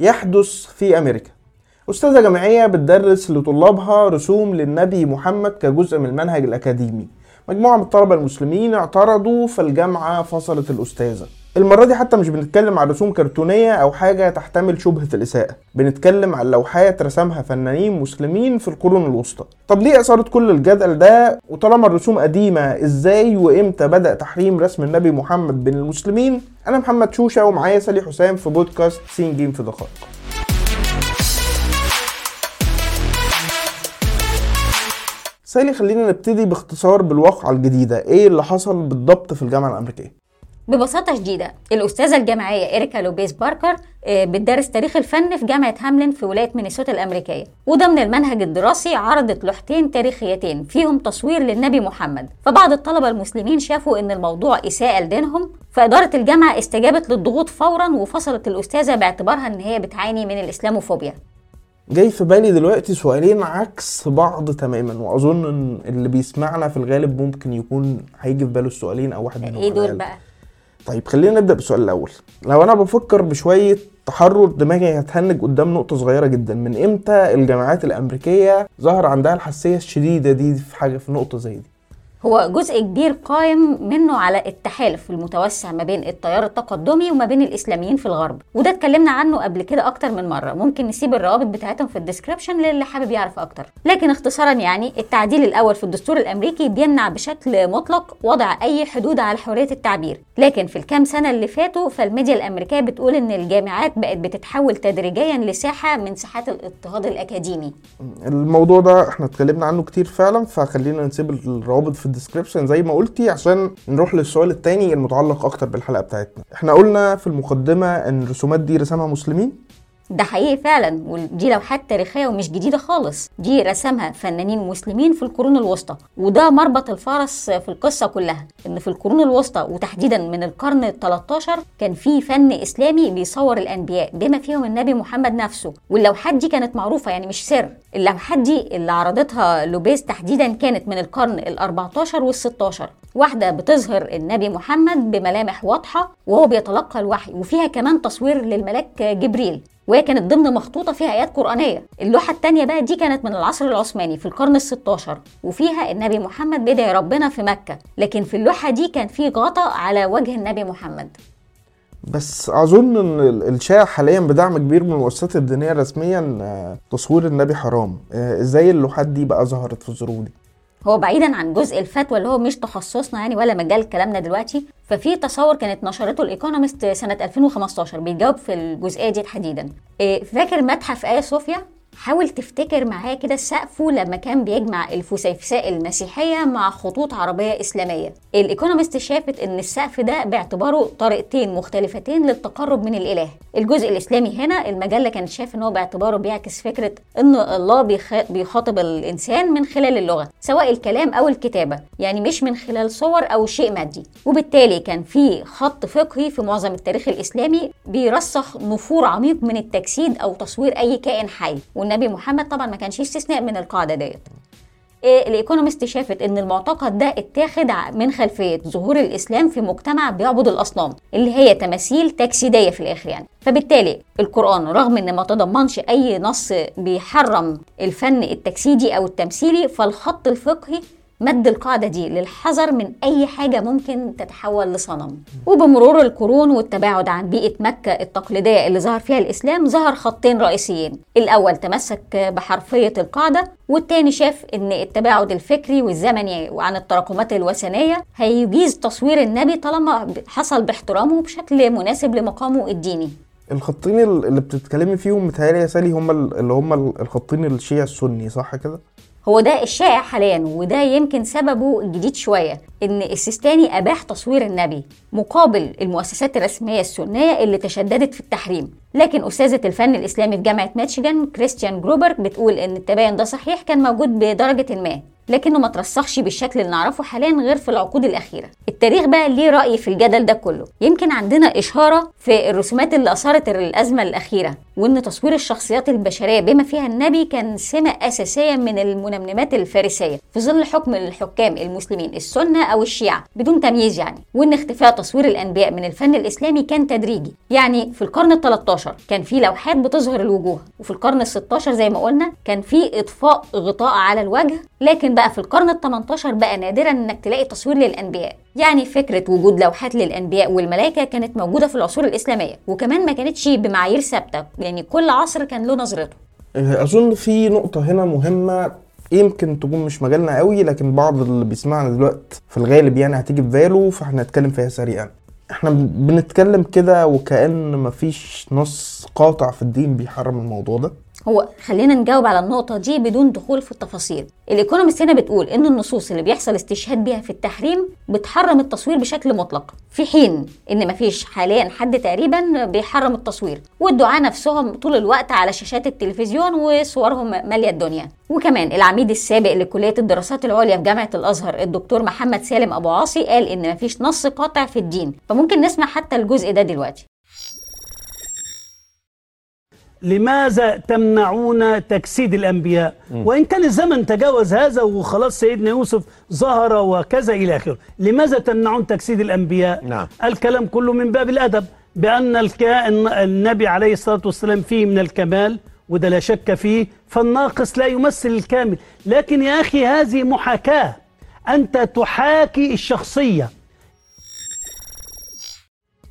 يحدث في أمريكا. أستاذة جامعية بتدرس لطلابها رسوم للنبي محمد كجزء من المنهج الأكاديمي. مجموعة من الطلبة المسلمين اعترضوا فالجامعة فصلت الأستاذة. المرة دي حتى مش بنتكلم عن رسوم كرتونية أو حاجة تحتمل شبهة الإساءة. بنتكلم عن لوحات رسمها فنانين مسلمين في القرون الوسطى. طب ليه أثارت كل الجدل ده؟ وطالما الرسوم قديمة إزاي وإمتى بدأ تحريم رسم النبي محمد بين المسلمين؟ أنا محمد شوشة ومعايا سالي حسام في بودكاست سين جيم في دقائق. سالي خلينا نبتدي باختصار بالواقعة الجديدة. إيه اللي حصل بالضبط في الجامعة الأمريكية؟ ببساطة شديدة الأستاذة الجامعية إريكا لوبيز باركر آه، بتدرس تاريخ الفن في جامعة هاملين في ولاية مينيسوتا الأمريكية وضمن المنهج الدراسي عرضت لوحتين تاريخيتين فيهم تصوير للنبي محمد فبعض الطلبة المسلمين شافوا إن الموضوع إساءة لدينهم فإدارة الجامعة استجابت للضغوط فورا وفصلت الأستاذة باعتبارها إن هي بتعاني من الإسلاموفوبيا جاي في بالي دلوقتي سؤالين عكس بعض تماما وأظن إن اللي بيسمعنا في الغالب ممكن يكون هيجي في باله السؤالين أو واحد منهم على دول. بقى؟ طيب خلينا نبدأ بالسؤال الأول. لو أنا بفكر بشوية تحرر دماغي هتهنج قدام نقطة صغيرة جدا. من إمتى الجامعات الأمريكية ظهر عندها الحساسية الشديدة دي في حاجة في نقطة زي دي؟ هو جزء كبير قائم منه على التحالف المتوسع ما بين التيار التقدمي وما بين الإسلاميين في الغرب. وده اتكلمنا عنه قبل كده أكتر من مرة. ممكن نسيب الروابط بتاعتهم في ال description للي حابب يعرف أكتر. لكن اختصارا يعني التعديل الأول في الدستور الأمريكي بيمنع بشكل مطلق وضع أي حدود على حرية التعبير. لكن في الكام سنة اللي فاتوا فالميديا الأمريكية بتقول إن الجامعات بقت بتتحول تدريجيا لساحة من ساحات الاضطهاد الأكاديمي. الموضوع ده إحنا اتكلمنا عنه كتير فعلا فخلينا نسيب الروابط في ال description زي ما قلتي عشان نروح للسؤال التاني المتعلق أكتر بالحلقة بتاعتنا. إحنا قلنا في المقدمة إن الرسومات دي رسمها مسلمين. ده حقيقي فعلا ودي لوحات تاريخية ومش جديدة خالص. دي رسمها فنانين مسلمين في القرون الوسطى وده مربط الفرس في القصة كلها إن في القرون الوسطى وتحديدا من القرن ال 13 كان في فن إسلامي بيصور الأنبياء بما فيهم النبي محمد نفسه. واللوحات دي كانت معروفة يعني مش سر. اللوحات دي اللي عرضتها لوبيز تحديدا كانت من القرن ال 14 وال 16 واحدة بتظهر النبي محمد بملامح واضحة وهو بيتلقى الوحي وفيها كمان تصوير للملاك جبريل. وهي كانت ضمن مخطوطة فيها آيات قرآنية. اللوحة الثانية بقى دي كانت من العصر العثماني في القرن ال16 وفيها النبي محمد بيدعي ربنا في مكة لكن في اللوحة دي كان في غطاء على وجه النبي محمد. بس أظن إن ال- الشائع حاليا بدعم كبير من المؤسسات الدينية رسميا آه، تصوير النبي حرام. آه، إزاي اللوحات دي بقى ظهرت في الظروف دي هو بعيدا عن جزء الفتوى اللي هو مش تخصصنا يعني ولا مجال كلامنا دلوقتي ففي تصور كانت نشرته الإيكونومست سنة 2015 بيجاوب في الجزئية دي تحديدا. إيه، فاكر متحف آيا صوفيا حاول تفتكر معايا كده سقفه لما كان بيجمع الفسيفساء المسيحية مع خطوط عربية إسلامية. الإيكونومست شافت إن السقف ده باعتباره طريقتين مختلفتين للتقرب من الإله. الجزء الإسلامي هنا المجلة كانت شايف إن هو باعتباره بيعكس فكرة إن الله بيخ- بيخاطب الإنسان من خلال اللغة سواء الكلام أو الكتابة يعني مش من خلال صور أو شيء مادي. وبالتالي كان في خط فقهي في معظم التاريخ الإسلامي بيرسخ نفور عميق من التجسيد أو تصوير أي كائن حي. والنبي محمد طبعا ما كانش استثناء من القاعدة ديت. إيه، الإيكونومست شافت إن المعتقد ده اتاخد من خلفية ظهور الإسلام في مجتمع بيعبد الأصنام اللي هي تماثيل تجسيديه في الآخر يعني. فبالتالي القرآن رغم إن ما تضمنش أي نص بيحرم الفن التجسيدي أو التمثيلي فالخط الفقهي مد القاعدة دي للحذر من أي حاجة ممكن تتحول لصنم. وبمرور القرون والتباعد عن بيئة مكة التقليدية اللي ظهر فيها الإسلام ظهر خطين رئيسيين. الأول تمسك بحرفية القاعدة والتاني شاف إن التباعد الفكري والزمني وعن التراكمات الوثنية هيجيز تصوير النبي طالما حصل باحترامه بشكل مناسب لمقامه الديني. الخطين ال- اللي بتتكلمي فيهم متهيألي يا سالي هم ال- اللي هم ال- الخطين الشيعي السني صح كده؟ هو ده الشائع حاليا وده يمكن سببه جديد شوية إن السيستاني أباح تصوير النبي مقابل المؤسسات الرسمية السنية اللي تشددت في التحريم. لكن أستاذة الفن الإسلامي في جامعة ميشيغان كريستيان جروبر بتقول إن التباين ده صحيح كان موجود بدرجة ما لكنه ما ترسخش بالشكل اللي نعرفه حاليا غير في العقود الأخيرة. التاريخ بقى ليه رأي في الجدل ده كله. يمكن عندنا إشارة في الرسومات اللي أثارت الأزمة الأخيرة. وإن تصوير الشخصيات البشرية بما فيها النبي كان سمة أساسية من المنمنمات الفارسية في ظل حكم الحكام المسلمين السنة أو الشيعة بدون تمييز يعني. وإن اختفاء تصوير الأنبياء من الفن الإسلامي كان تدريجي. يعني في القرن ال 13 كان في لوحات بتظهر الوجوه وفي القرن ال 16 زي ما قلنا كان في إطفاء غطاء على الوجه لكن بقى في القرن ال 18 بقى نادرا إنك تلاقي تصوير للأنبياء. يعني فكرة وجود لوحات للأنبياء والملائكة كانت موجودة في العصور الإسلامية وكمان ما كانتش بمعايير ثابتة يعني كل عصر كان له نظرته. أظن في نقطة هنا مهمة يمكن تكون مش مجالنا قوي لكن بعض اللي بيسمعنا دلوقتي في الغالب يعني هتيجي في باله فإحنا هنتكلم فيها سريعا. إحنا بنتكلم كده وكأن مفيش نص قاطع في الدين بيحرم الموضوع ده. هو خلينا نجاوب على النقطة دي بدون دخول في التفاصيل. الايكونومست هنا بتقول إن النصوص اللي بيحصل استشهاد بيها في التحريم بتحرم التصوير بشكل مطلق. في حين إن مفيش حاليا حد تقريبا بيحرم التصوير والدعاة نفسهم طول الوقت على شاشات التلفزيون وصورهم مالية الدنيا. وكمان العميد السابق لكلية الدراسات العليا في جامعة الأزهر الدكتور محمد سالم أبو عاصي قال إن مفيش نص قاطع في الدين. فممكن نسمع حتى الجزء ده دلوقتي. لماذا تمنعون تجسيد الأنبياء؟ وإن كان الزمن تجاوز هذا وخلاص سيدنا يوسف ظهر وكذا إلى آخره لماذا تمنعون تجسيد الأنبياء؟ نعم. الكلام كله من باب الأدب بأن الكائن النبي عليه الصلاة والسلام فيه من الكمال وده لا شك فيه فالناقص لا يمثل الكامل. لكن يا أخي هذه محاكاة أنت تحاكي الشخصية.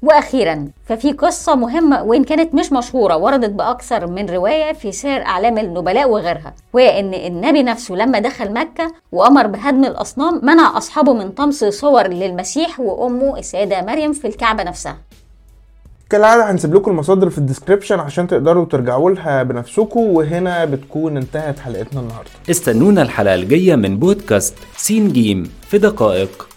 وأخيرا ففي قصة مهمة وإن كانت مش مشهورة وردت بأكثر من رواية في سير أعلام النبلاء وغيرها وهي إن النبي نفسه لما دخل مكة وأمر بهدم الأصنام منع أصحابه من طمس صور للمسيح وامه السيدة مريم في الكعبة نفسها. كالعادة هنسيب لكم المصادر في ال description عشان تقدروا ترجعوا لها بنفسكم وهنا بتكون انتهت حلقتنا النهارده. استنونا الحلقة الجاية من بودكاست سين جيم في دقائق.